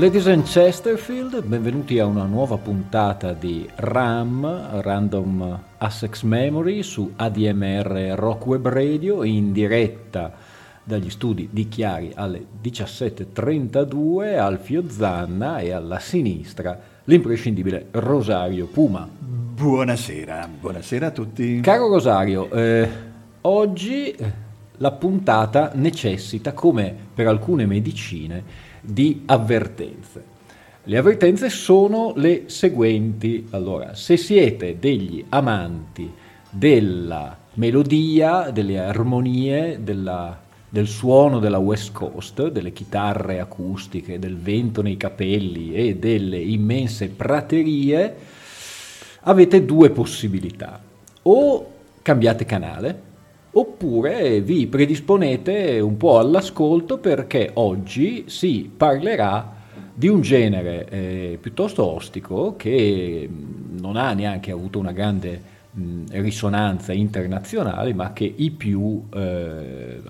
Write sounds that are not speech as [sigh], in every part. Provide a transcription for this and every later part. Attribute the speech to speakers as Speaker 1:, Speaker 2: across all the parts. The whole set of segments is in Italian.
Speaker 1: Ladies and Chesterfield, benvenuti a una nuova puntata di RAM, Random Assex Memory, su ADMR Rock Web Radio, in diretta dagli studi di Chiari alle 17.32, Alfio Zanna e alla sinistra l'imprescindibile Rosario Puma.
Speaker 2: Buonasera, buonasera a tutti.
Speaker 1: Caro Rosario, eh, oggi la puntata necessita, come per alcune medicine, di avvertenze. Le avvertenze sono le seguenti. Allora, se siete degli amanti della melodia, delle armonie, della, del suono della West Coast, delle chitarre acustiche, del vento nei capelli e delle immense praterie, avete due possibilità. O cambiate canale, oppure vi predisponete un po' all'ascolto perché oggi si parlerà di un genere eh, piuttosto ostico che mm, non ha neanche avuto una grande mh, mm, risonanza internazionale, ma che i più, eh,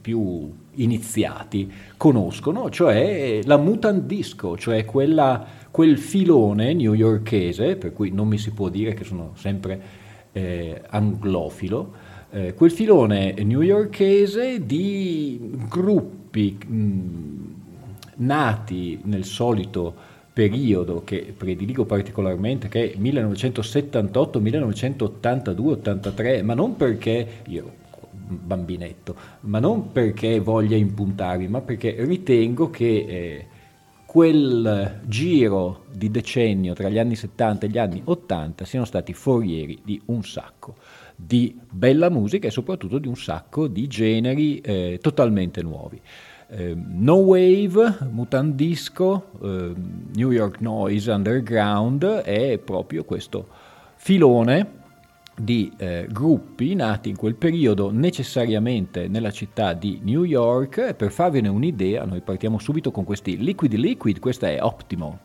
Speaker 1: più, iniziati conoscono, cioè la mutant disco, cioè quella, quel filone newyorkese, per cui non mi si può dire che sono sempre eh, anglofilo, eh, quel filone newyorkese di gruppi mh, mm, nati nel solito periodo che prediligo particolarmente, che è 1978, 1982, 83, ma non perché io bambinetto, ma non perché voglia impuntarmi, ma perché ritengo che eh, quel giro di decennio tra gli anni 70 e gli anni 80 siano stati forieri di un sacco di bella musica e soprattutto di un sacco di generi eh, totalmente nuovi. Eh, no Wave, Mutant Disco, eh, New York Noise Underground è proprio questo filone di eh, gruppi nati in quel periodo necessariamente nella città di New York per farvene un'idea noi partiamo subito con questi Liquid Liquid, questa è Optimo.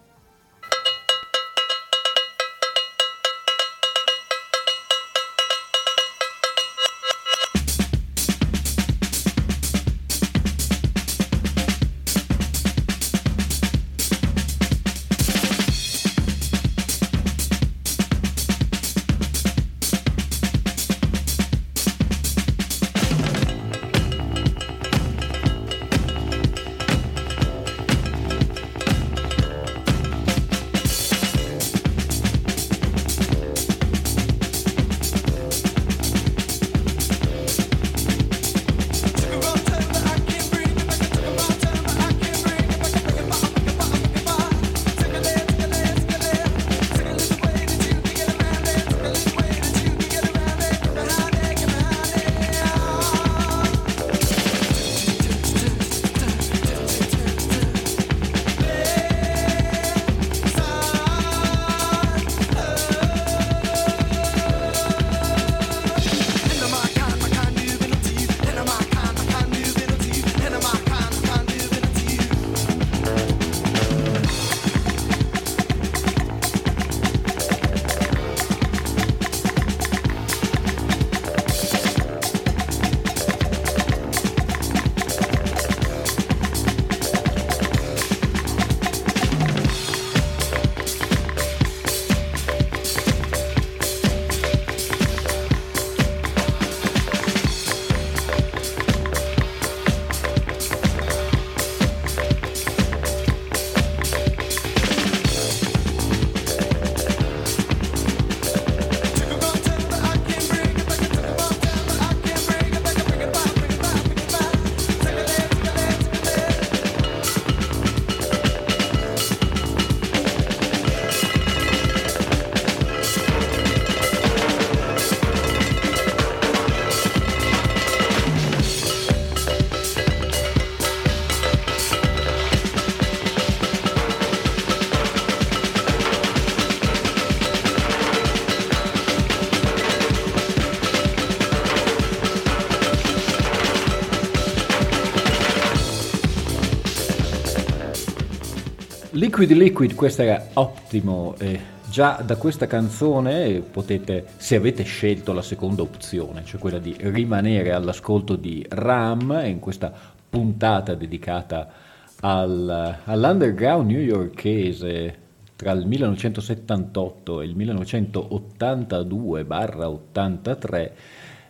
Speaker 1: Liquid Liquid, questo era ottimo. Eh, già da questa canzone potete, se avete scelto la seconda opzione, cioè quella di rimanere all'ascolto di Ram in questa puntata dedicata al, all'underground newyorkese tra il 1978 e il 1982-83,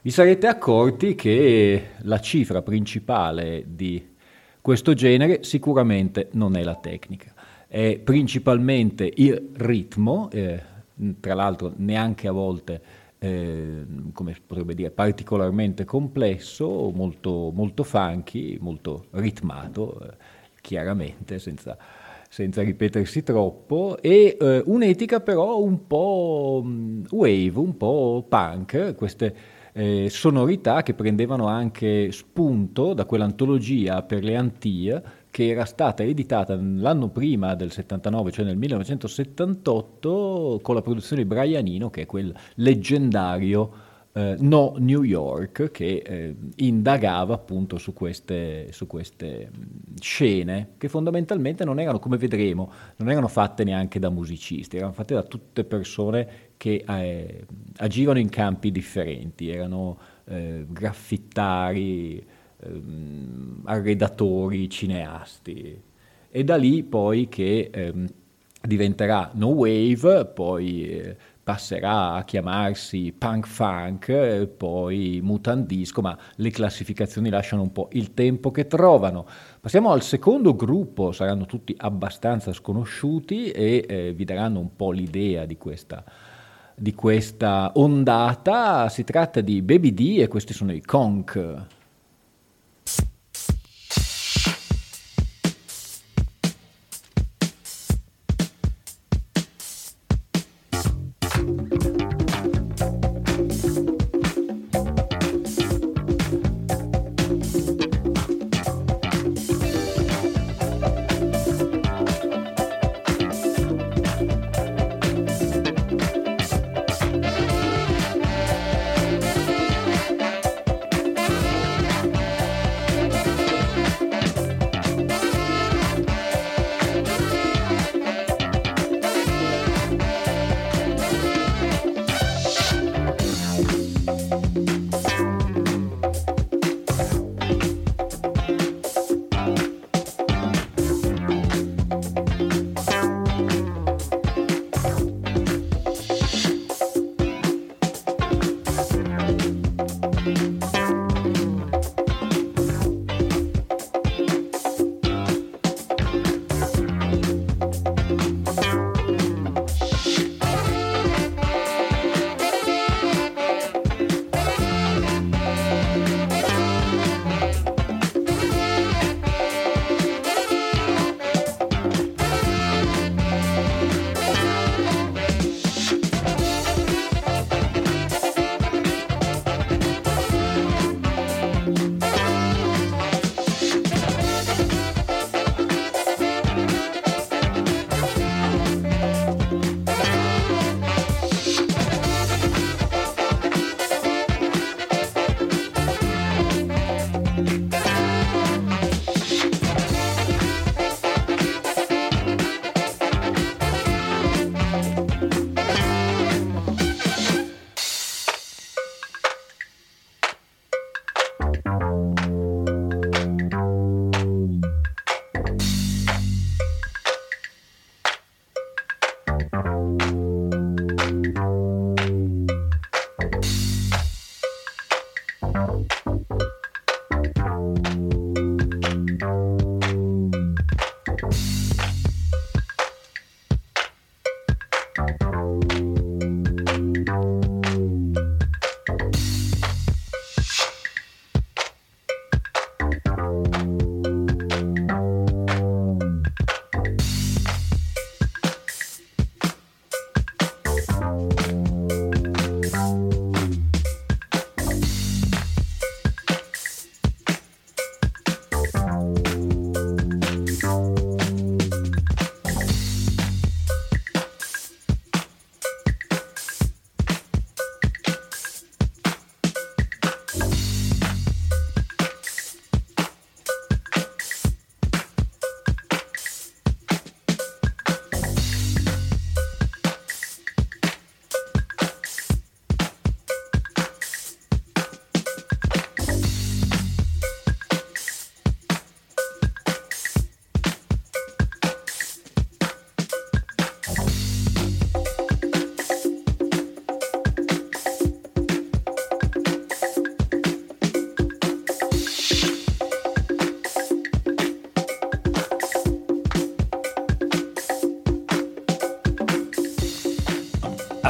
Speaker 1: vi sarete accorti che la cifra principale di questo genere sicuramente non è la tecnica è principalmente il ritmo, eh, tra l'altro neanche a volte, eh, come potrebbe dire, particolarmente complesso, molto, molto funky, molto ritmato, eh, chiaramente, senza, senza, ripetersi troppo, e eh, un'etica però un po' mm, wave, un po' punk, queste eh, sonorità che prendevano anche spunto da quell'antologia per le Antille che era stata editata l'anno prima del 79, cioè nel 1978, con la produzione di Brian Eno, che è quel leggendario eh, No New York, che eh, indagava appunto su queste, su queste, scene, che fondamentalmente non erano, come vedremo, non erano fatte neanche da musicisti, erano fatte da tutte persone che eh, agivano in campi differenti, erano eh, graffittari, ehm, arredatori, cineasti. E da lì poi che ehm, diventerà No Wave, poi eh, passerà a chiamarsi Punk Funk, eh, poi Mutant Disco, ma le classificazioni lasciano un po' il tempo che trovano. Passiamo al secondo gruppo, saranno tutti abbastanza sconosciuti e eh, vi daranno un po' l'idea di questa, di questa ondata. Si tratta di Baby D e questi sono i Conk.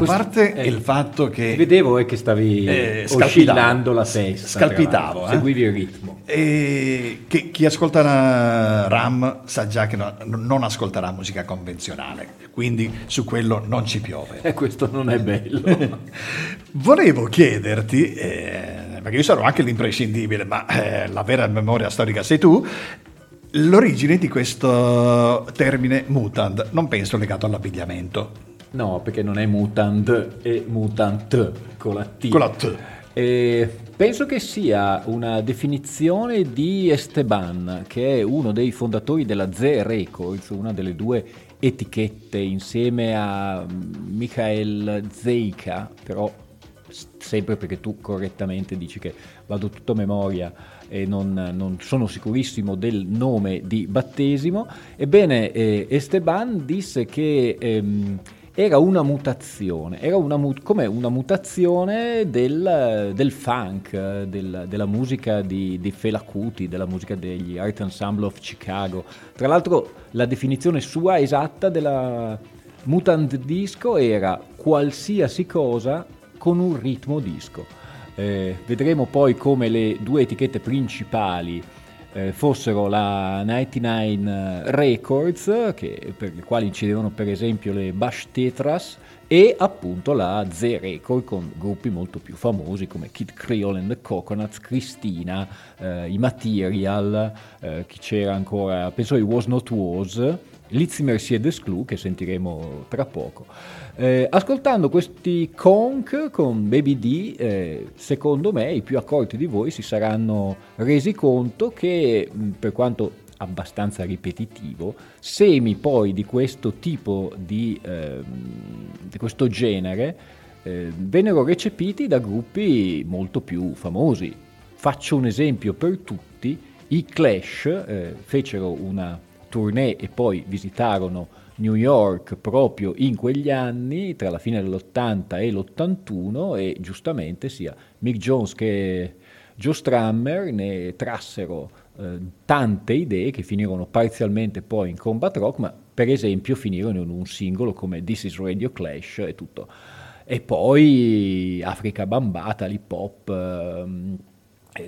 Speaker 2: A parte eh, il fatto che...
Speaker 1: Vedevo è che stavi eh, oscillando la testa.
Speaker 2: Scalpitavo.
Speaker 1: Eh? Seguivi il ritmo.
Speaker 2: E che chi ascolterà RAM sa già che no, non ascolterà musica convenzionale, quindi su quello non ci piove.
Speaker 1: E questo non è bello. [laughs]
Speaker 2: Volevo chiederti, eh, perché io sarò anche l'imprescindibile, ma eh, la vera memoria storica sei tu, l'origine di questo termine mutant, non penso legato all'abbigliamento.
Speaker 1: No, perché non è mutant, è mutant con la T.
Speaker 2: Con la T.
Speaker 1: E penso che sia una definizione di Esteban, che è uno dei fondatori della Z Records, una delle due etichette insieme a Michael Zeika, però sempre perché tu correttamente dici che vado tutto a memoria e non, non sono sicurissimo del nome di battesimo, ebbene eh, Esteban disse che ehm, era una mutazione, era una, come una mutazione del, del funk, del, della musica di, di Fela Kuti, della musica degli Art Ensemble of Chicago. Tra l'altro la definizione sua esatta della mutant disco era qualsiasi cosa con un ritmo disco. Eh, vedremo poi come le due etichette principali eh, fossero la 99 Records, che, per le quali incidevano per esempio le Bash Tetras, e appunto la Z Record con gruppi molto più famosi come Kid Creole and the Coconuts, Cristina, eh, i Material, eh, chi c'era ancora, penso i Was Not Was, Lizzy Mercier Desclou che sentiremo tra poco. Eh, ascoltando questi conch con Baby D, eh, secondo me i più accorti di voi si saranno resi conto che, per quanto abbastanza ripetitivo, semi poi di questo tipo di, eh, di questo genere eh, vennero recepiti da gruppi molto più famosi. Faccio un esempio per tutti, i Clash eh, fecero una tournée e poi visitarono New York proprio in quegli anni, tra la fine dell'80 e l'81, e giustamente sia Mick Jones che Joe Strummer ne trassero eh, tante idee che finirono parzialmente poi in combat rock, ma per esempio finirono in un singolo come This is Radio Clash e tutto. E poi Africa Bambata, l'hip hop. Ehm,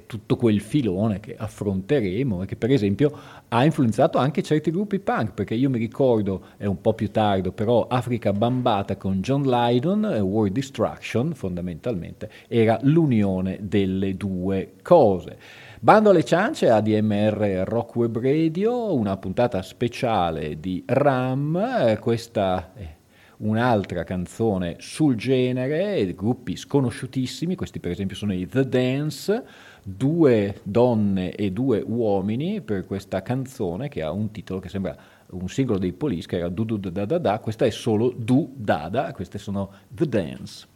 Speaker 1: tutto quel filone che affronteremo e che per esempio ha influenzato anche certi gruppi punk, perché io mi ricordo, è un po' più tardi, però Africa Bambata con John Lydon e World Destruction fondamentalmente era l'unione delle due cose. Bando alle ciance ADMR Rock Web Radio, una puntata speciale di RAM, questa è un'altra canzone sul genere, gruppi sconosciutissimi, questi per esempio sono i The Dance, due donne e due uomini per questa canzone che ha un titolo che sembra un singolo dei Police che era Du Du Da Da Da, questa è solo Du Dada, queste sono The Dance.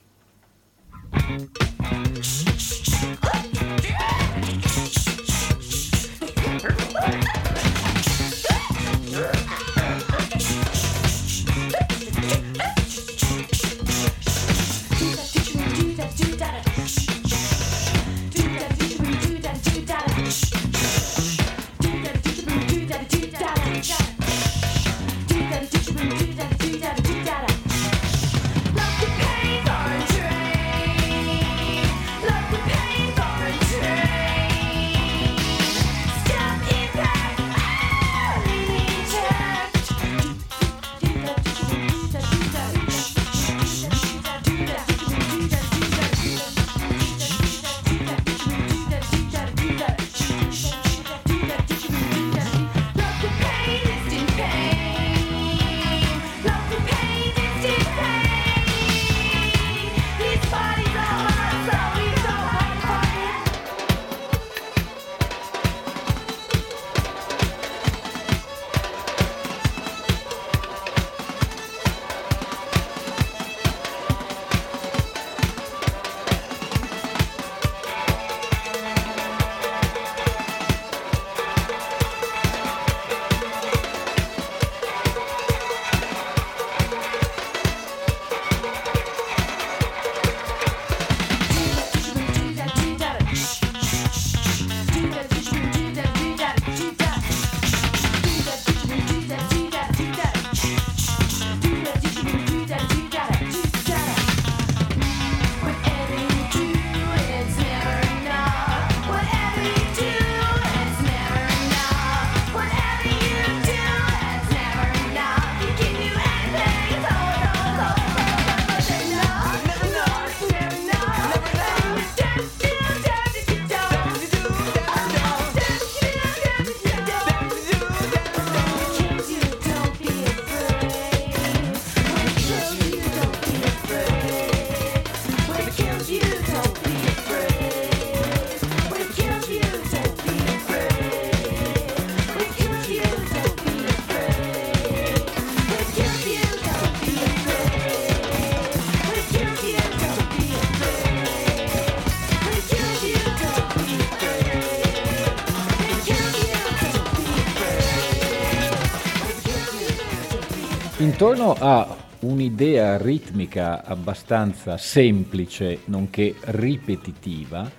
Speaker 1: Intorno a un'idea ritmica abbastanza semplice, nonché ripetitiva,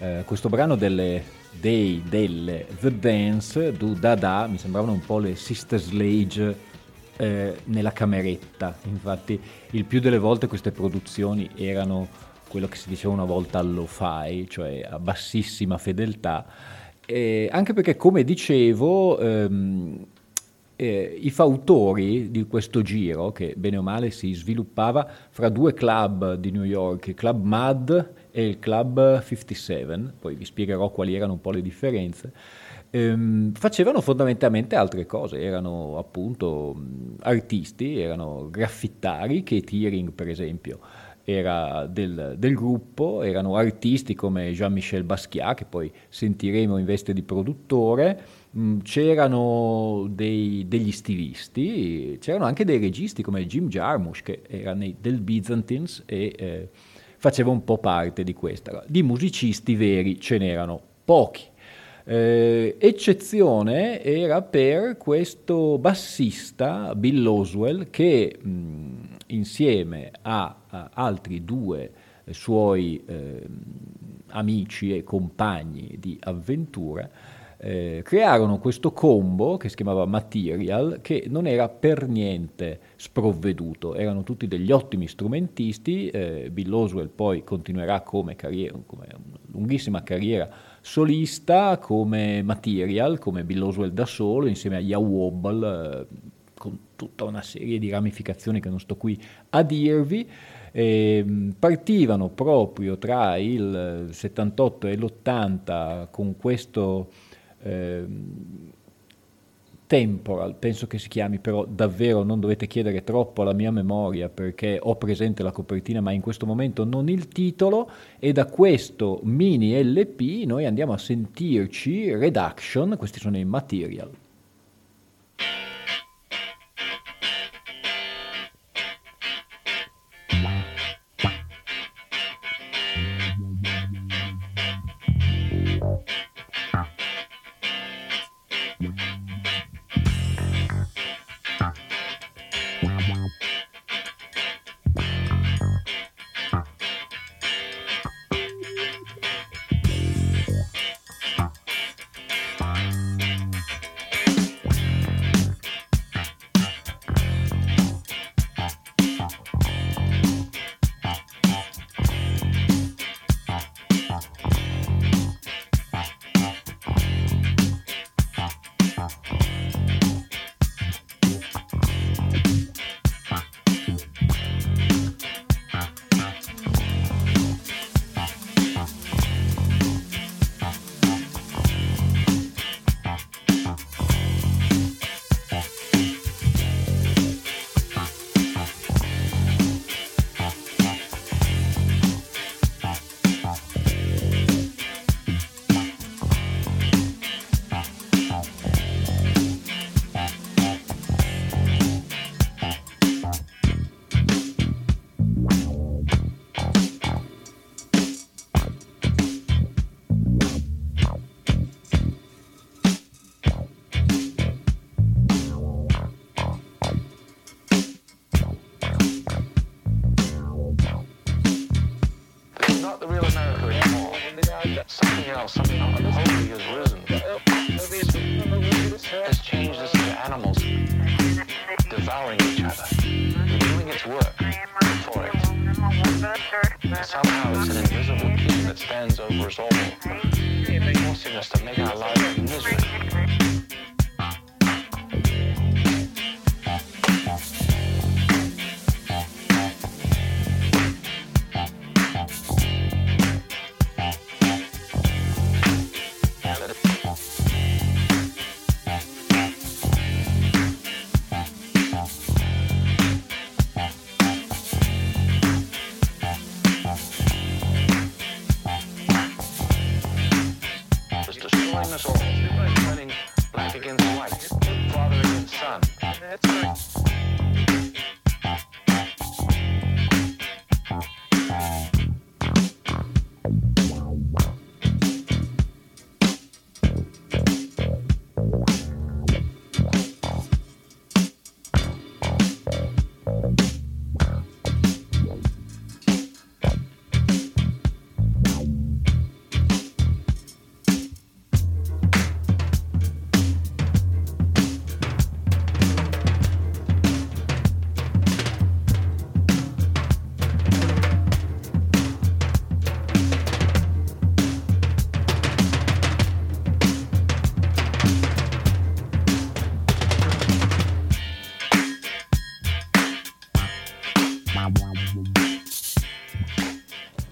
Speaker 1: eh, questo brano delle dei, delle The Dance, Du Da Da, mi sembravano un po' le Sister Slage eh, nella cameretta, infatti il più delle volte queste produzioni erano quello che si diceva una volta allo-fi, cioè a bassissima fedeltà, eh, anche perché come dicevo ehm, eh, i fautori di questo giro, che bene o male si sviluppava fra due club di New York, il Club Mad e il Club 57, poi vi spiegherò quali erano un po' le differenze, ehm, facevano fondamentalmente altre cose, erano appunto artisti, erano graffittari, che Tearing per esempio era del, del, gruppo, erano artisti come Jean-Michel Basquiat, che poi sentiremo in veste di produttore, c'erano dei, degli stilisti, c'erano anche dei registi come Jim Jarmusch, che era nei, del Byzantines e... Eh, faceva un po' parte di questa. Di musicisti veri ce n'erano pochi. Eh, eccezione era per questo bassista Bill Oswell che mh, insieme a, a, altri due suoi eh, amici e compagni di avventura eh, crearono questo combo che si chiamava Material, che non era per niente sprovveduto, erano tutti degli ottimi strumentisti, eh, Bill Oswell poi continuerà come, carriera, come lunghissima carriera solista, come Material, come Bill Oswell da solo, insieme a Ya Wobble, eh, con tutta una serie di ramificazioni che non sto qui a dirvi. Eh, partivano proprio tra il 78 e l'80 con questo eh, temporal, penso che si chiami, però davvero non dovete chiedere troppo alla mia memoria perché ho presente la copertina ma in questo momento non il titolo e da questo mini LP noi andiamo a sentirci Reduction, questi sono i material.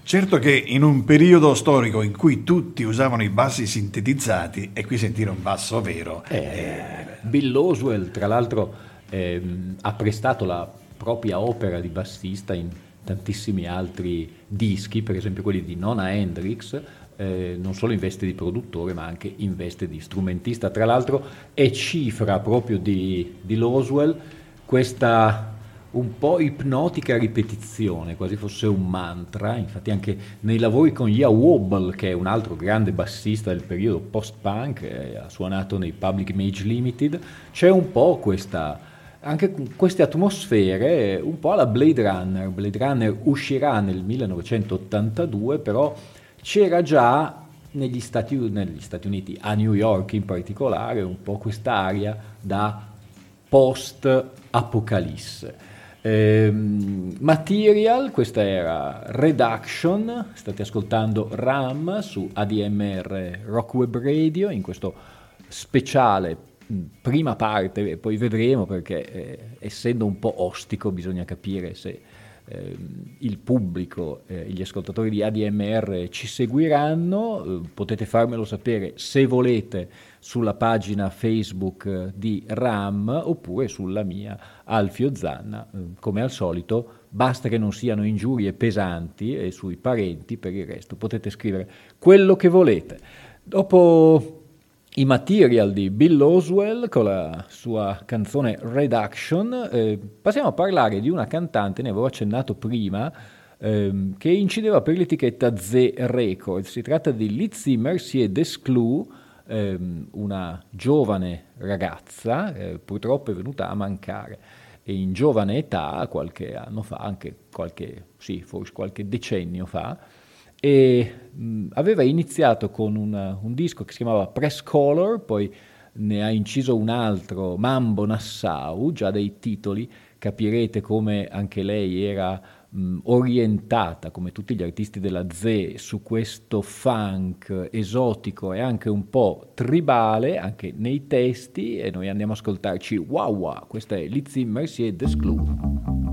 Speaker 2: Certo che in un periodo storico in cui tutti usavano i bassi sintetizzati, e qui sentire un basso vero.
Speaker 1: Eh, eh. Bill Oswell, tra l'altro, ehm, ha prestato la propria opera di bassista in tantissimi altri dischi, per esempio quelli di Nona Hendrix, eh, non solo in veste di produttore ma anche in veste di strumentista. Tra l'altro è cifra proprio di, di Loswell questa un po' ipnotica ripetizione, quasi fosse un mantra, infatti anche nei lavori con Ya Wobble, che è un altro grande bassista del periodo post-punk, eh, ha suonato nei Public Image Limited, c'è un po' questa, anche queste atmosfere, un po' alla Blade Runner. Blade Runner uscirà nel 1982, però c'era già negli Stati, negli Stati Uniti, a New York in particolare, un po' quest'aria da post-apocalisse. Eh, material, questa era Reduction, state ascoltando RAM su ADMR Rock Web Radio in questo speciale prima parte, poi vedremo perché eh, essendo un po' ostico bisogna capire se il pubblico, eh, gli ascoltatori di ADMR ci seguiranno, eh, potete farmelo sapere se volete sulla pagina Facebook di RAM oppure sulla mia Alfio Zanna, eh, come al solito basta che non siano ingiurie pesanti e sui parenti, per il resto potete scrivere quello che volete. Dopo i material di Bill Oswell con la sua canzone Reduction, eh, passiamo a parlare di una cantante, ne avevo accennato prima, ehm, che incideva per l'etichetta Z Records. Si tratta di Lizzie Mercier Desclous, ehm, una giovane ragazza, eh, purtroppo è venuta a mancare. In giovane età, qualche anno fa, anche qualche, sì, forse qualche decennio fa, e mh, aveva iniziato con una, un disco che si chiamava Press Color, poi ne ha inciso un altro, Mambo Nassau, già dei titoli capirete come anche lei era mh, orientata, come tutti gli artisti della Z, su questo funk esotico e anche un po' tribale, anche nei testi, e noi andiamo a ascoltarci Wow Wow, questa è Lizzie Mercier Desclous.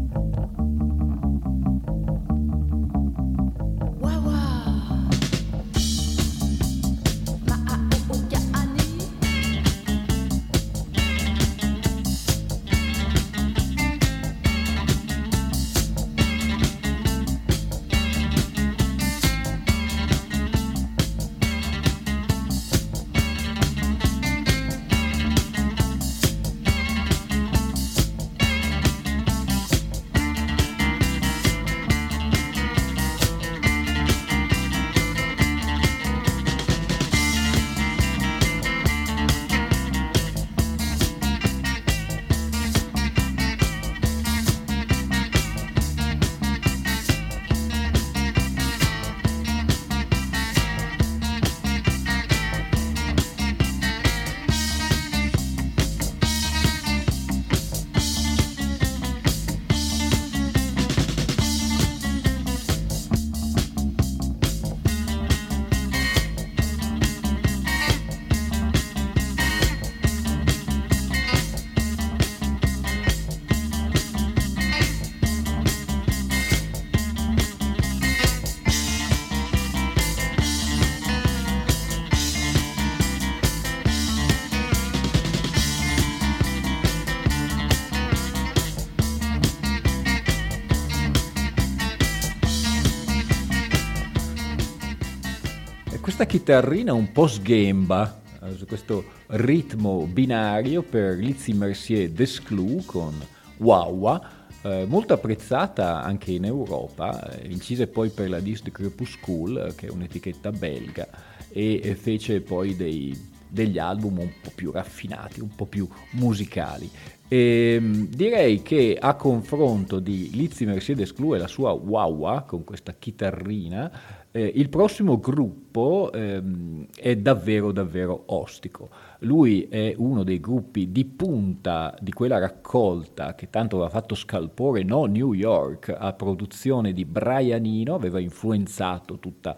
Speaker 1: Questa chitarrina un po' sghemba, eh, questo ritmo binario per Lizzie Mercier Desclous con Wawa, eh, molto apprezzata anche in Europa, eh, incise poi per la Disc Crepuscule, che è un'etichetta belga, e, e fece poi dei, degli album un po' più raffinati, un po' più musicali. E, ehm, direi che a confronto di Lizzie Mercedes Clou e la sua Wawa con questa chitarrina, eh, il prossimo gruppo ehm, è davvero davvero ostico. Lui è uno dei gruppi di punta di quella raccolta che tanto aveva fatto scalpore no New York a produzione di Brianino, aveva influenzato tutta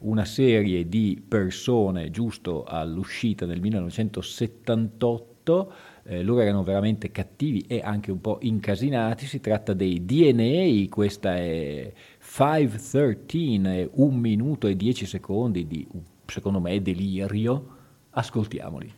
Speaker 1: una serie di persone giusto all'uscita del 1978 detto, eh, loro erano veramente cattivi e anche un po' incasinati, si tratta dei DNA, questa è 513, un minuto e 10 secondi di, secondo me, delirio, ascoltiamoli.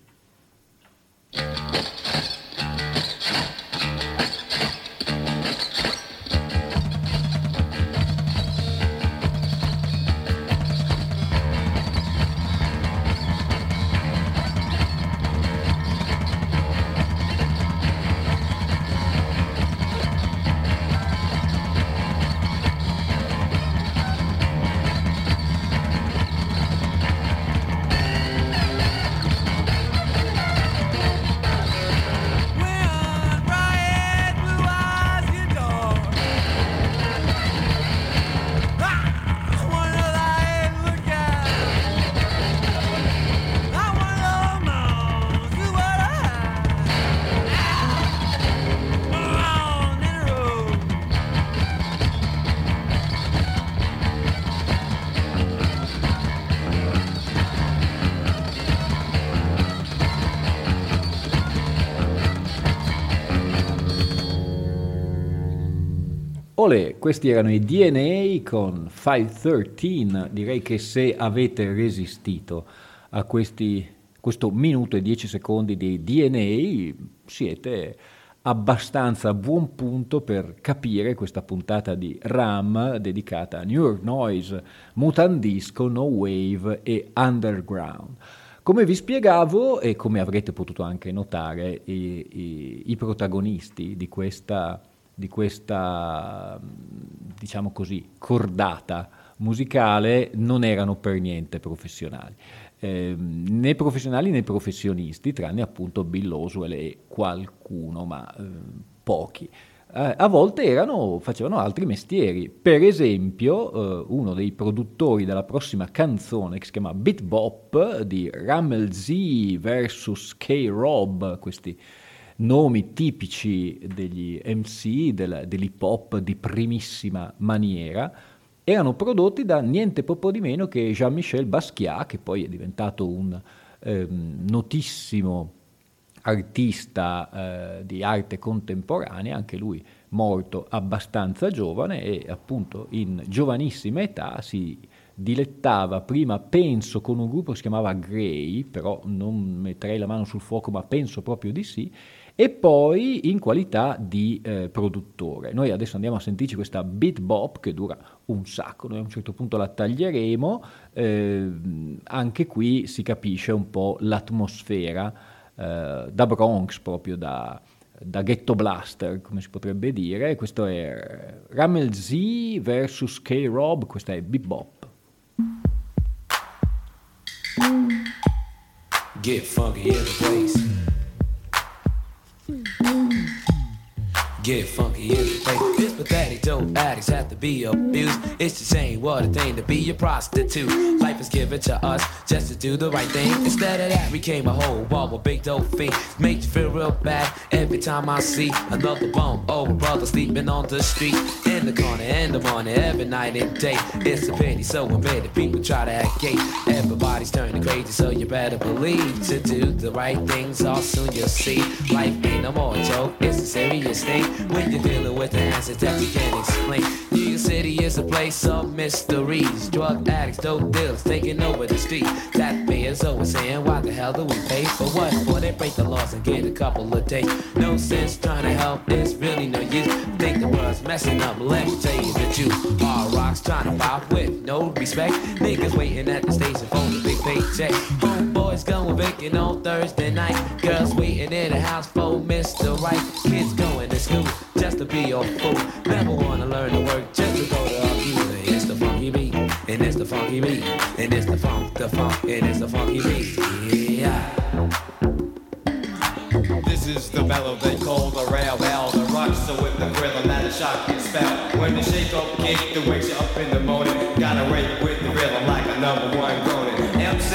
Speaker 1: Questi erano i DNA con 513, direi che se avete resistito a questi, questo minuto e 10 secondi di DNA siete abbastanza a buon punto per capire questa puntata di RAM dedicata a New York Noise, Mutant Disco, No Wave e Underground. Come vi spiegavo e come avrete potuto anche notare, i, i, i protagonisti di questa di questa, diciamo così, cordata musicale non erano per niente professionali. Eh, né professionali né professionisti, tranne appunto Bill Oswell e qualcuno, ma eh, pochi. Eh, a volte erano, facevano altri mestieri. Per esempio, eh, uno dei produttori della prossima canzone, che si chiama Beat Bop, di Ramel Z vs K-Rob, questi nomi tipici degli MC, del, dell'hip hop di primissima maniera, erano prodotti da niente poco di meno che Jean-Michel Basquiat, che poi è diventato un eh, notissimo artista eh, di arte contemporanea, anche lui morto abbastanza giovane e appunto in giovanissima età si dilettava prima, penso, con un gruppo che si chiamava Grey, però non metterei la mano sul fuoco, ma penso proprio di sì, e poi in qualità di eh, produttore. Noi adesso andiamo a sentirci questa beat bop che dura un sacco, noi a un certo punto la taglieremo, eh, anche qui si capisce un po' l'atmosfera eh, da Bronx, proprio da, da ghetto blaster, come si potrebbe dire. Questo è Ramel Z vs K-Rob, questa è beat bop. Get funky in the place. Get funky in the place. This pathetic dope addicts have to be abused. It's the same what a thing to be a prostitute. Life is given to us just to do the right thing. Instead of that, we came a whole wall with big dope fiend. Makes you feel real bad every time I see another bum. Oh, brother sleeping on the street. In the corner, in the morning, every night and day. It's a pity, so admitted. People try to act gay. Everybody's turning crazy, so you better believe to do the right things. All soon you'll see. Life ain't no more joke, it's a serious thing. When you're dealing with the answer that you can't explain. New York City is a place of mysteries. Drug addicts, dope dealers taking over the street. That is always saying, why the hell do we pay for what? For they break the laws and get a couple of days. No sense trying to help, there's really no use. Think the world's messing up, let me tell you the truth. All rocks trying to pop with no respect. Niggas waiting at the station for the big paycheck. Homeboys going vacant on Thursday night. Girls waiting in the house for Mr. Right. Kids going to school just to be a fool. Never wanna learn to work just to go to a few. It's the funky beat, and it's the funky beat, and it's the funk, the funk, and it's the funky beat. Yeah. This is the mellow they call the rail bell. The rocks so with the rhythm that a shock can spell. When the shake up kick that wakes you up in the morning, gotta rate with the rhythm like a number one groaning.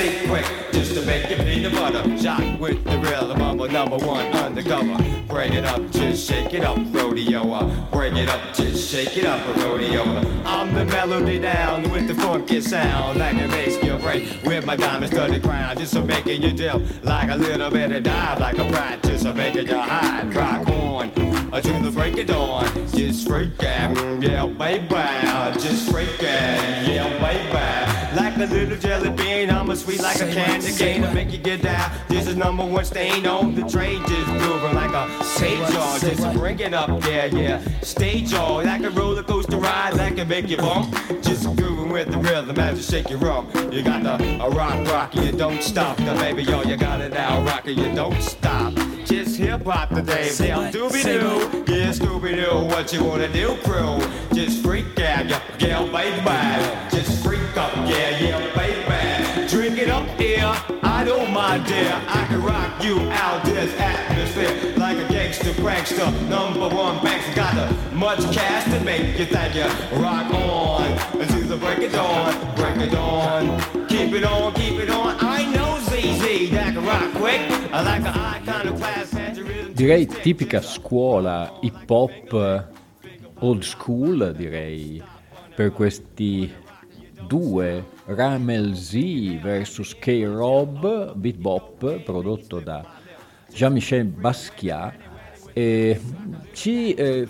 Speaker 1: Quick, just to make you peanut butter. Shot with the rhythm of a number one undercover. Bring it up, just shake it up, rodeo. Uh. Bring it up, just shake it up, rodeo. I'm the melody down with the funky sound, like it makes your brain with my diamonds diamond studded crown, just so making you deal like a little bit of dive, like a pride to
Speaker 3: so make it your high, rock on until the break of dawn. Just freak out, yeah, baby, just freak out, yeah, baby. Like a little jelly bean, I'm a sweet like a candy cane to make you get down. This is number one stain on the train, just moving like a stage y'all, just bring it up, yeah, yeah. Stage y'all, like a roller coaster ride, that can make you bump. Just grooving with the rhythm as you shake your rump. You got the a uh, rock, rock, you don't stop. The baby, yo, you got it now, rock, you don't stop. Just hip hop today, damn doobie doo. Yeah, Scooby Doo, what you wanna do, crew? Just freak out, yeah, yeah, baby. Just freak up, yeah, yeah, baby. Drink it up, yeah, I don't mind, dear. I can rock you out this atmosphere like a gangster prankster. Number one banks got the much cash to make you think you rock on until the break of dawn, break of dawn. Keep it on, keep it on. I know
Speaker 1: Direi tipica scuola hip hop old school, direi, per questi due Ramel Z vs K-Rob Beat prodotto da Jean-Michel Basquiat. E ci eh,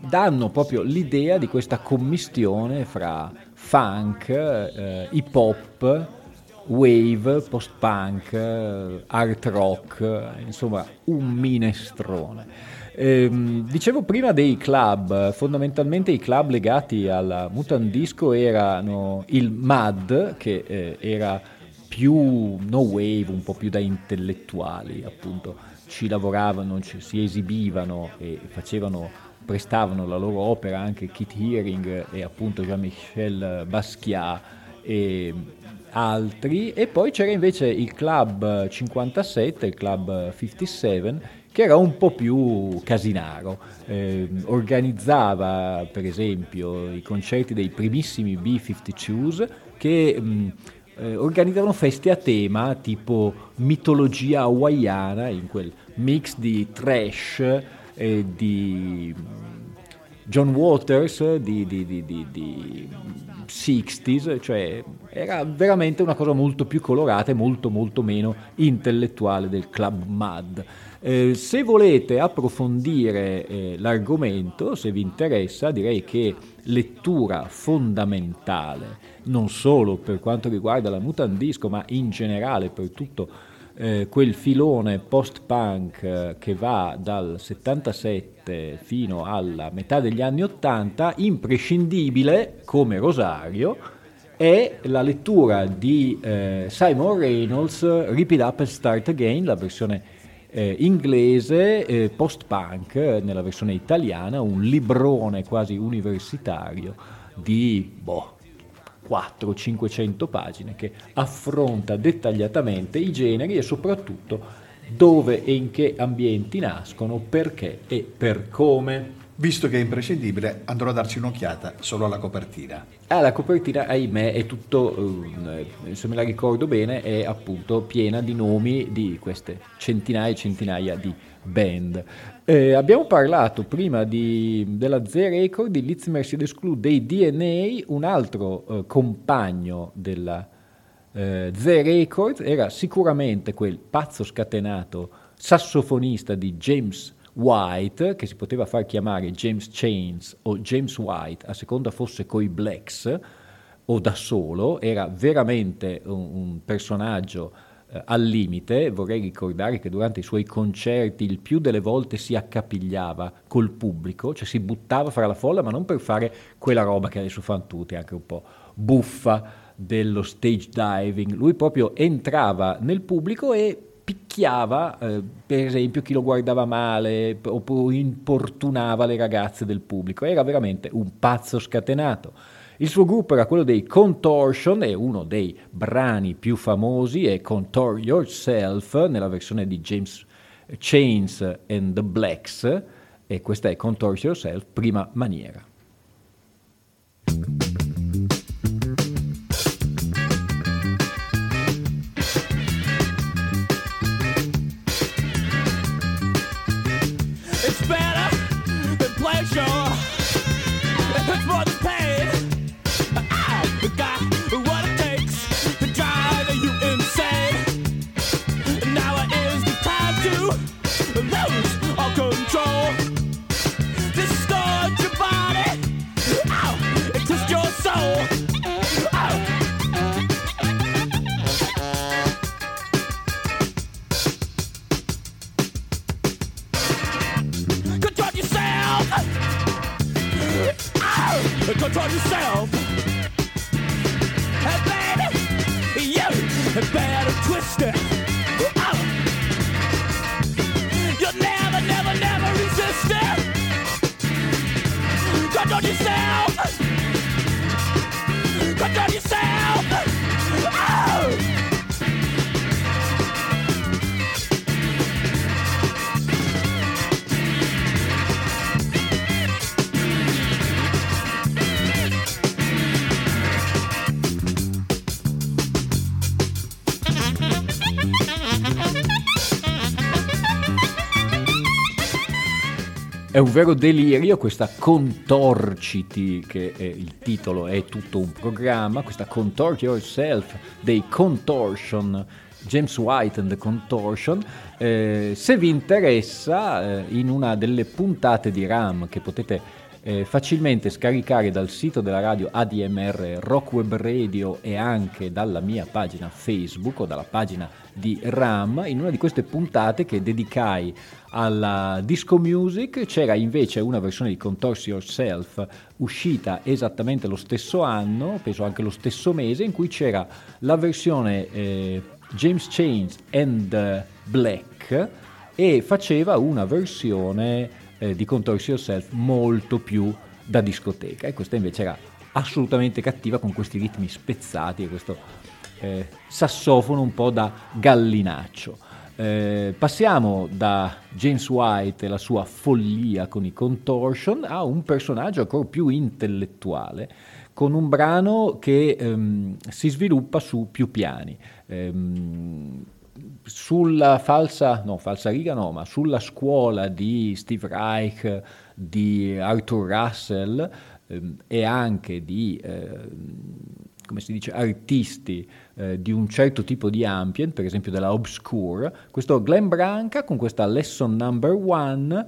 Speaker 1: danno proprio l'idea di questa commistione fra funk, eh, hip hop, wave, post-punk, art rock, insomma un minestrone. Eh, dicevo prima dei club, fondamentalmente i club legati al mutant disco erano il MAD, che eh, era più no wave, un po' più da intellettuali, appunto, ci lavoravano, ci, si esibivano e facevano, prestavano la loro opera anche Kit Hearing e appunto Jean-Michel Basquiat e altri. E poi c'era invece il club 57, il club 57 che era un po' più casinaro, eh, organizzava per esempio i concerti dei primissimi B-52s che mh, eh, organizzavano feste a tema tipo mitologia hawaiana in quel mix di trash e di John Waters, di, di, di, di 60s, cioè era veramente una cosa molto più colorata e molto molto meno intellettuale del Club Mad. Eh, se volete approfondire eh, l'argomento, se vi interessa, direi che lettura fondamentale, non solo per quanto riguarda la Mutant Disco, ma in generale per tutto eh, quel filone post-punk eh, che va dal 77 fino alla metà degli anni 80, imprescindibile come rosario è la lettura di eh, Simon Reynolds Rip It Up and Start Again, la versione eh, inglese eh, post-punk nella versione italiana, un librone quasi universitario di boh, 400-500 pagine che affronta dettagliatamente i generi e soprattutto dove e in che ambienti nascono, perché e per come.
Speaker 2: Visto che è imprescindibile, andrò a darci un'occhiata solo alla copertina.
Speaker 1: Ah, la copertina, ahimè, è tutto, eh, se me la ricordo bene, è appunto piena di nomi di queste centinaia e centinaia di band. Eh, abbiamo parlato prima di, della Z Record, di Litz Mercedes Club, dei DNA, un altro eh, compagno della eh, Z Records era sicuramente quel pazzo scatenato sassofonista di James White, che si poteva far chiamare James Chains o James White, a seconda fosse coi Blacks o da solo, era veramente un, un personaggio al limite. Vorrei ricordare che durante i suoi concerti il più delle volte si accapigliava col pubblico, cioè si buttava fra la folla, ma non per fare quella roba che adesso fanno tutti, anche un po' buffa dello stage diving. Lui proprio entrava nel pubblico e picchiava, eh, per esempio, chi lo guardava male oppure importunava le ragazze del pubblico. Era veramente un pazzo scatenato. Il suo gruppo era quello dei Contortion e uno dei brani più famosi è Contour Yourself nella versione di James Chains and the Blacks e questa è Contour Yourself, prima maniera. È un vero delirio questa Contorciti, che è il titolo è tutto un programma, questa Contort Yourself dei Contortion, James White and the Contortion. Eh, se vi interessa, eh, in una delle puntate di RAM che potete eh, facilmente scaricare dal sito della radio ADMR Rock Web Radio e anche dalla mia pagina Facebook o dalla pagina di RAM, in una di queste puntate che dedicai alla disco music c'era invece una versione di Contours Yourself uscita esattamente lo stesso anno, penso anche lo stesso mese, in cui c'era la versione eh, James Chains and Black e faceva una versione eh, di Contours Yourself molto più da discoteca e questa invece era assolutamente cattiva con questi ritmi spezzati e questo eh, sassofono un po' da gallinaccio. Eh, passiamo da James White e la sua follia con i contortion a un personaggio ancora più intellettuale, con un brano che ehm, si sviluppa su più piani. Ehm, sulla falsa, no, falsa riga no, ma sulla scuola di Steve Reich, di Arthur Russell ehm, e anche di, eh, come si dice, artisti eh, di un certo tipo di ambient, per esempio della Obscure, questo Glenn Branca con questa Lesson Number One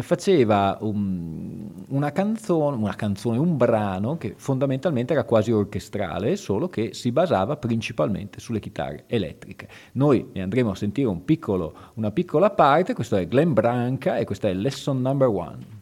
Speaker 1: faceva un, una, canzone, una canzone, un brano che fondamentalmente era quasi orchestrale, solo che si basava principalmente sulle chitarre elettriche. Noi ne andremo a sentire un piccolo, una piccola parte, questo è Glenn Branca e questa è Lesson Number One.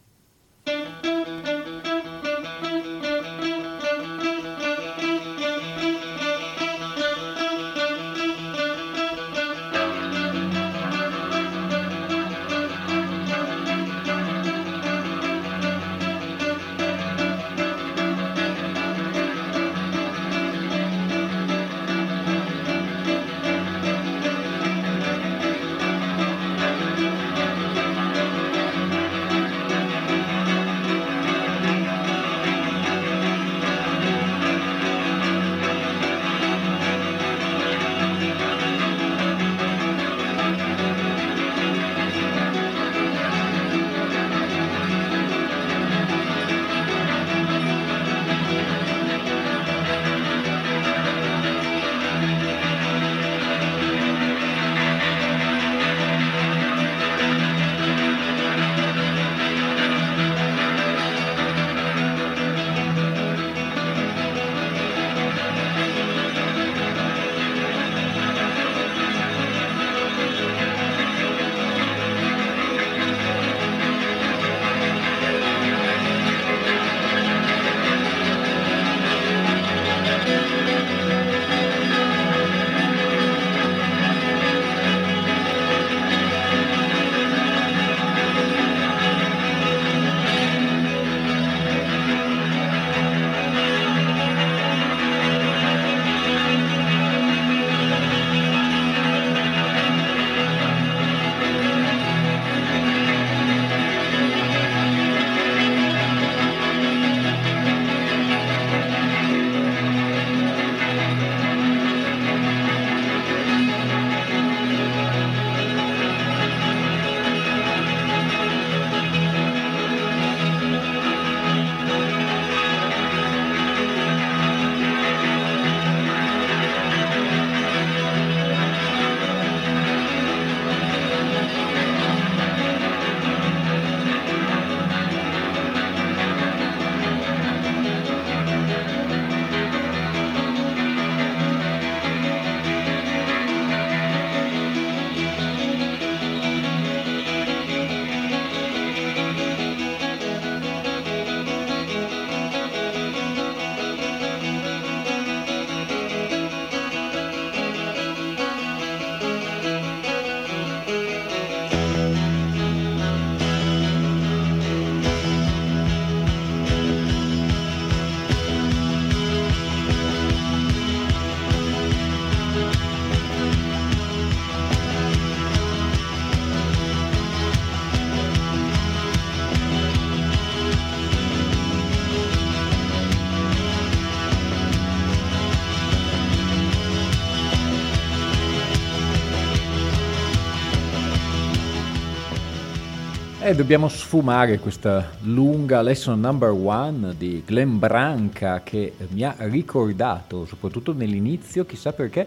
Speaker 1: E dobbiamo sfumare questa lunga lesson number one di Glenn Branca che mi ha ricordato, soprattutto nell'inizio, chissà perché,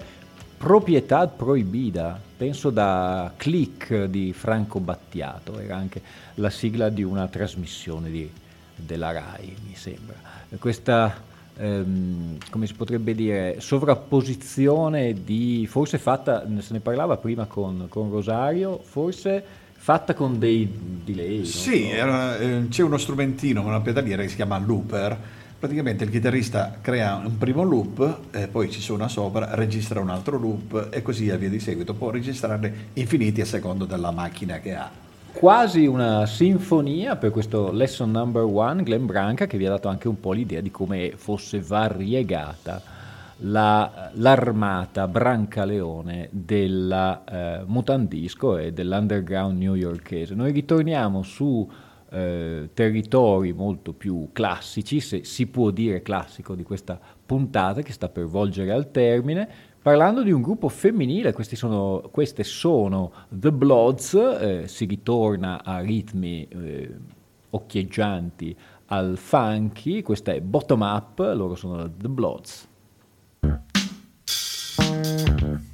Speaker 1: proprietà proibita. Penso da Click di Franco Battiato, era anche la sigla di una trasmissione di, della RAI, mi sembra. Questa, ehm, come si potrebbe dire, sovrapposizione di, forse fatta, se ne parlava prima con, con Rosario, forse fatta con dei delay.
Speaker 2: Sì,
Speaker 1: so.
Speaker 2: era, eh, c'è uno strumentino, una pedaliera che si chiama looper. Praticamente il chitarrista crea un primo loop, eh, poi ci suona sopra, registra un altro loop e così via di seguito. Può registrarne infiniti a seconda della macchina che ha.
Speaker 1: Quasi una sinfonia per questo lesson number one, Glenn Branca, che vi ha dato anche un po' l'idea di come fosse variegata la, l'armata Brancaleone della eh, Mutandisco e dell'underground newyorkese. Noi ritorniamo su eh, territori molto più classici, se si può dire classico di questa puntata che sta per volgere al termine, parlando di un gruppo femminile, sono, queste sono The Bloods, eh, si ritorna a ritmi eh, occhieggianti al funky, questa è Bottom Up, loro sono The Bloods. Mm-hmm.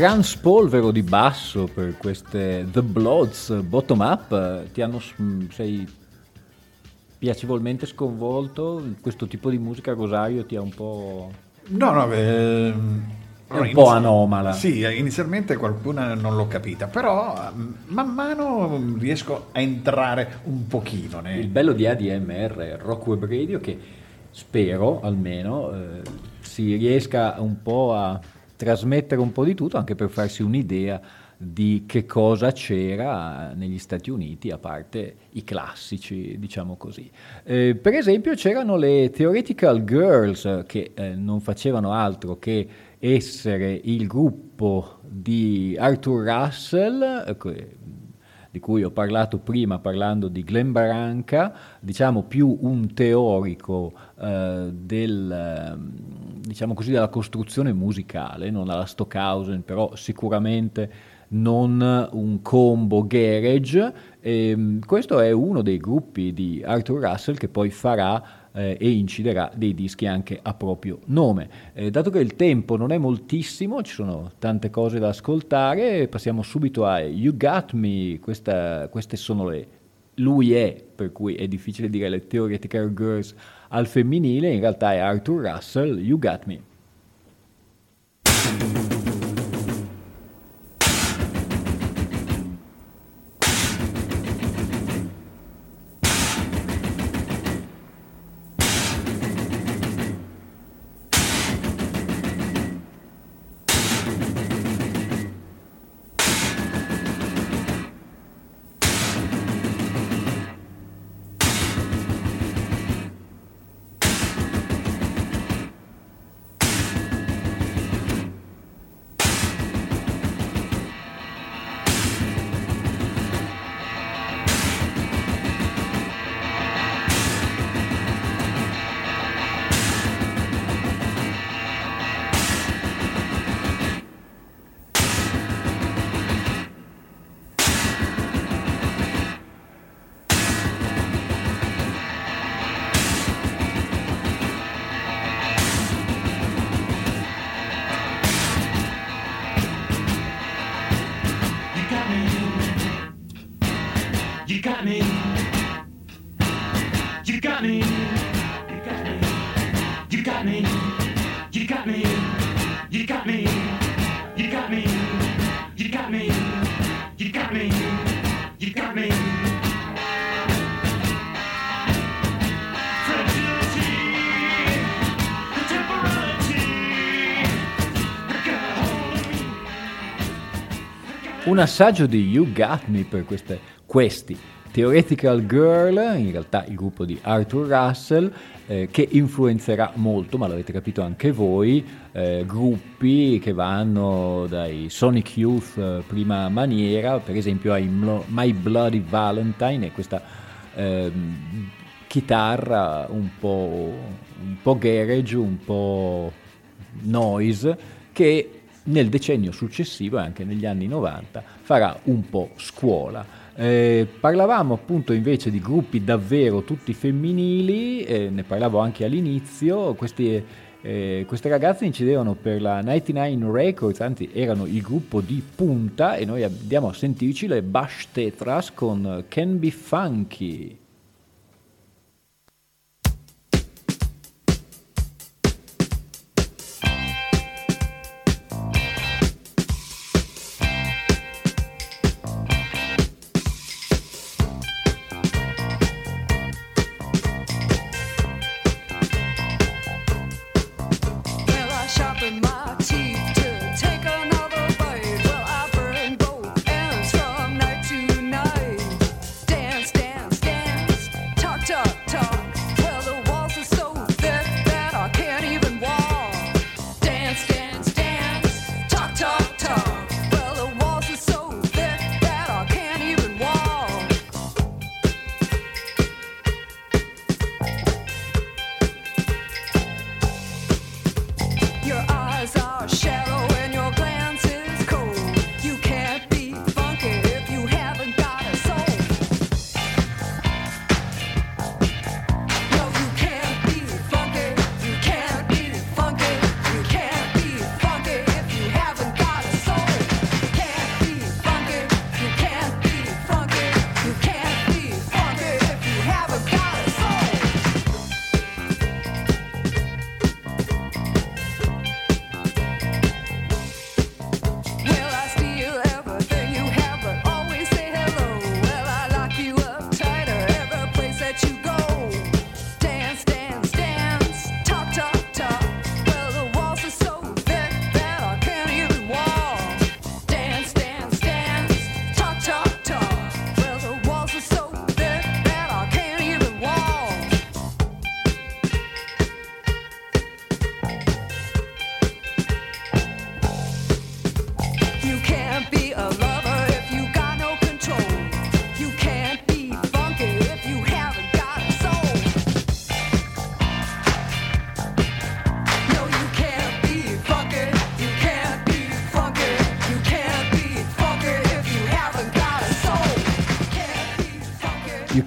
Speaker 1: Gran spolvero di basso per queste The Bloods bottom up, ti hanno, sei piacevolmente sconvolto? Questo tipo di musica Rosario ti ha un po'...
Speaker 2: No, no, eh,
Speaker 1: è un po' anomala.
Speaker 2: Sì, inizialmente qualcuna non l'ho capita, però man mano riesco a entrare un pochino.
Speaker 1: Il bello di ADMR, Rock Web Radio, che spero almeno eh, si riesca un po' a trasmettere un po' di tutto anche per farsi un'idea di che cosa c'era negli Stati Uniti, a parte i classici, diciamo così. Eh, per esempio c'erano le Theoretical Girls che eh, non facevano altro che essere il gruppo di Arthur Russell, eh, di cui ho parlato prima parlando di Glenn Baranca, diciamo più un teorico eh, del, ehm, diciamo così, della costruzione musicale, non alla Stockhausen, però sicuramente non un combo garage. E, ehm, questo è uno dei gruppi di Arthur Russell che poi farà eh, e inciderà dei dischi anche a proprio nome. Eh, dato che il tempo non è moltissimo, ci sono tante cose da ascoltare, passiamo subito a You Got Me, Questa, queste sono le... Lui è, per cui è difficile dire le Theoretical Girls al femminile, in realtà è Arthur Russell, You Got Me. Un assaggio di You Got Me per queste, questi. Theoretical Girl, in realtà il gruppo di Arthur Russell, eh, che influenzerà molto, ma l'avete capito anche voi, eh, gruppi che vanno dai Sonic Youth eh, prima maniera, per esempio ai Mlo- My Bloody Valentine e questa ehm, chitarra un po', un po' garage, un po' noise, che nel decennio successivo e anche negli anni 90 farà un po' scuola. Eh, parlavamo appunto invece di gruppi davvero tutti femminili, eh, ne parlavo anche all'inizio, questi, eh, queste ragazze incidevano per la 99 Records, anzi erano il gruppo di punta e noi andiamo a sentirci le Bash Tetras con Can Be Funky.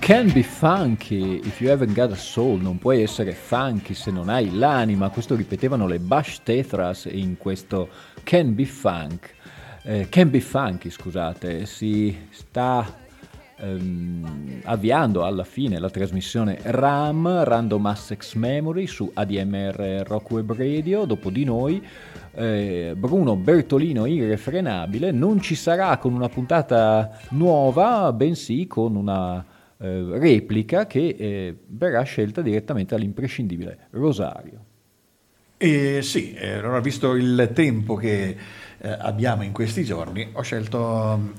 Speaker 1: Can be funky. If you haven't got a soul, non puoi essere funky se non hai l'anima, questo ripetevano le Bash Tetras in questo Can Be Funk. Eh, can Be Funky, scusate, si sta ehm, avviando alla fine la trasmissione RAM, Random Access Memory, su ADMR Rock Web Radio, dopo di noi eh, Bruno Bertolino irrefrenabile, non ci sarà con una puntata nuova, bensì con una eh, replica che eh, verrà scelta direttamente dall'imprescindibile Rosario.
Speaker 2: E sì, eh, allora visto il tempo che eh, abbiamo in questi giorni, ho scelto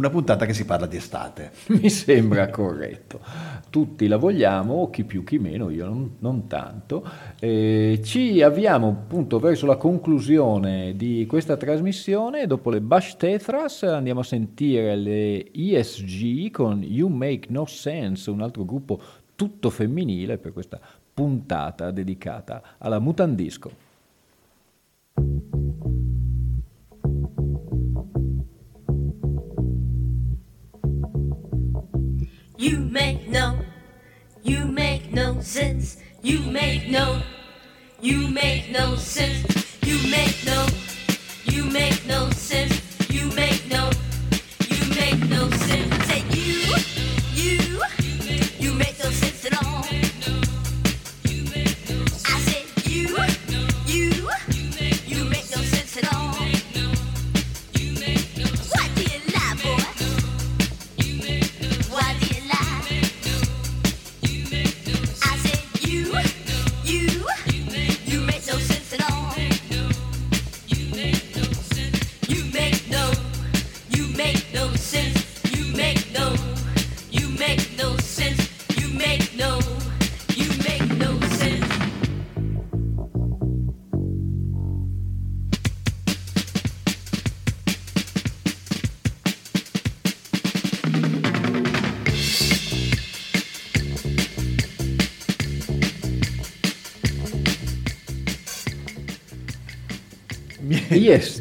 Speaker 2: una puntata che si parla di estate. [laughs]
Speaker 1: Mi sembra corretto. Tutti la vogliamo, chi più chi meno, io non, non tanto. Eh, ci avviamo appunto verso la conclusione di questa trasmissione. Dopo le Bash Tetras andiamo a sentire le ESG con You Make No Sense, un altro gruppo tutto femminile per questa puntata dedicata alla mutandisco.
Speaker 4: Make no, you make no sense. You make no, you make no sense. You make no, you make no sense. You make no, you make no sense.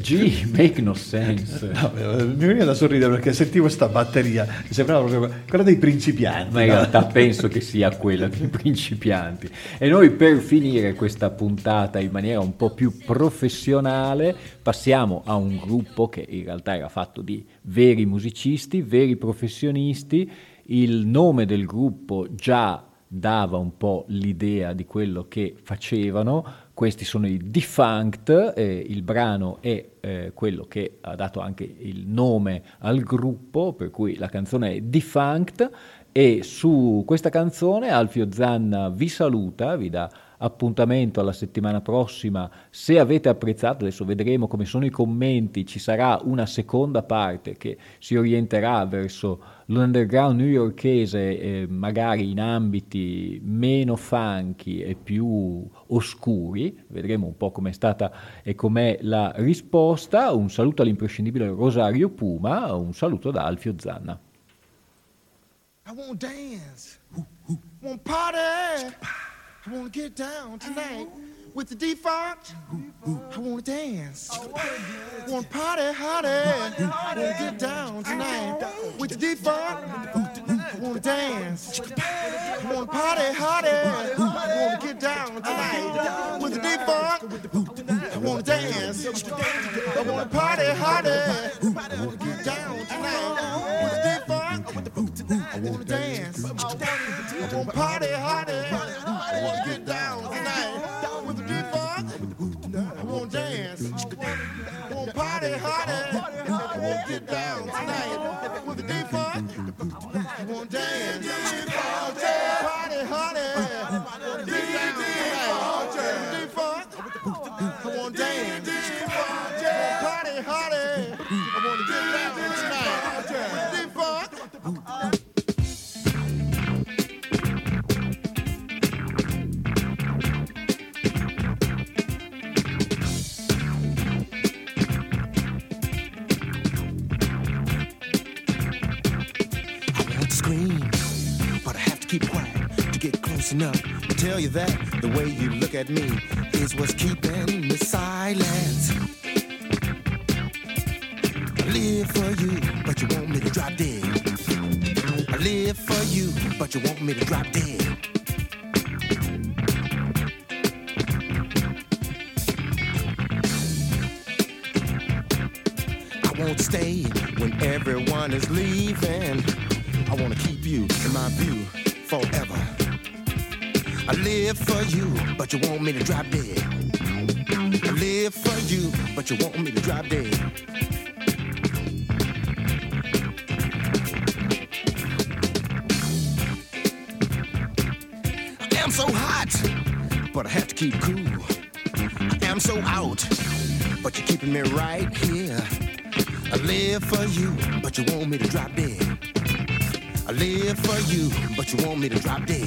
Speaker 1: ESG make no sense.
Speaker 2: No, mi veniva da sorridere perché sentivo sta batteria, mi sembrava proprio quella dei principianti.
Speaker 1: Ma in
Speaker 2: no?
Speaker 1: realtà penso che sia quella dei principianti. E noi per finire questa puntata in maniera un po' più professionale passiamo a un gruppo che in realtà era fatto di veri musicisti, veri professionisti. Il nome del gruppo già dava un po' l'idea di quello che facevano. Questi sono i Defunct, eh, il brano è eh, quello che ha dato anche il nome al gruppo, per cui la canzone è Defunct e su questa canzone Alfio Zanna vi saluta, vi dà appuntamento alla settimana prossima. Se avete apprezzato, adesso vedremo come sono i commenti, ci sarà una seconda parte che si orienterà verso l'underground newyorkese, eh, magari in ambiti meno funky e più oscuri. Vedremo un po' com'è stata e com'è la risposta. Un saluto all'imprescindibile Rosario Puma, un saluto da Alfio Zanna.
Speaker 5: I wanna dance. Wanna party. I wanna get down tonight with the defunct. I wanna dance. Wanna party, honey. Wanna get down tonight with the defunct. I wanna dance. Wanna party, honey. Wanna get down tonight with the defunct. I wanna dance. I wanna party, honey. Wanna get down tonight with the defunct. I wanna dance. I wanna party, honey. Party, honey. I wanna get down tonight with the defunct. I wanna dance. Look at me is what's keeping you want me to drop dead.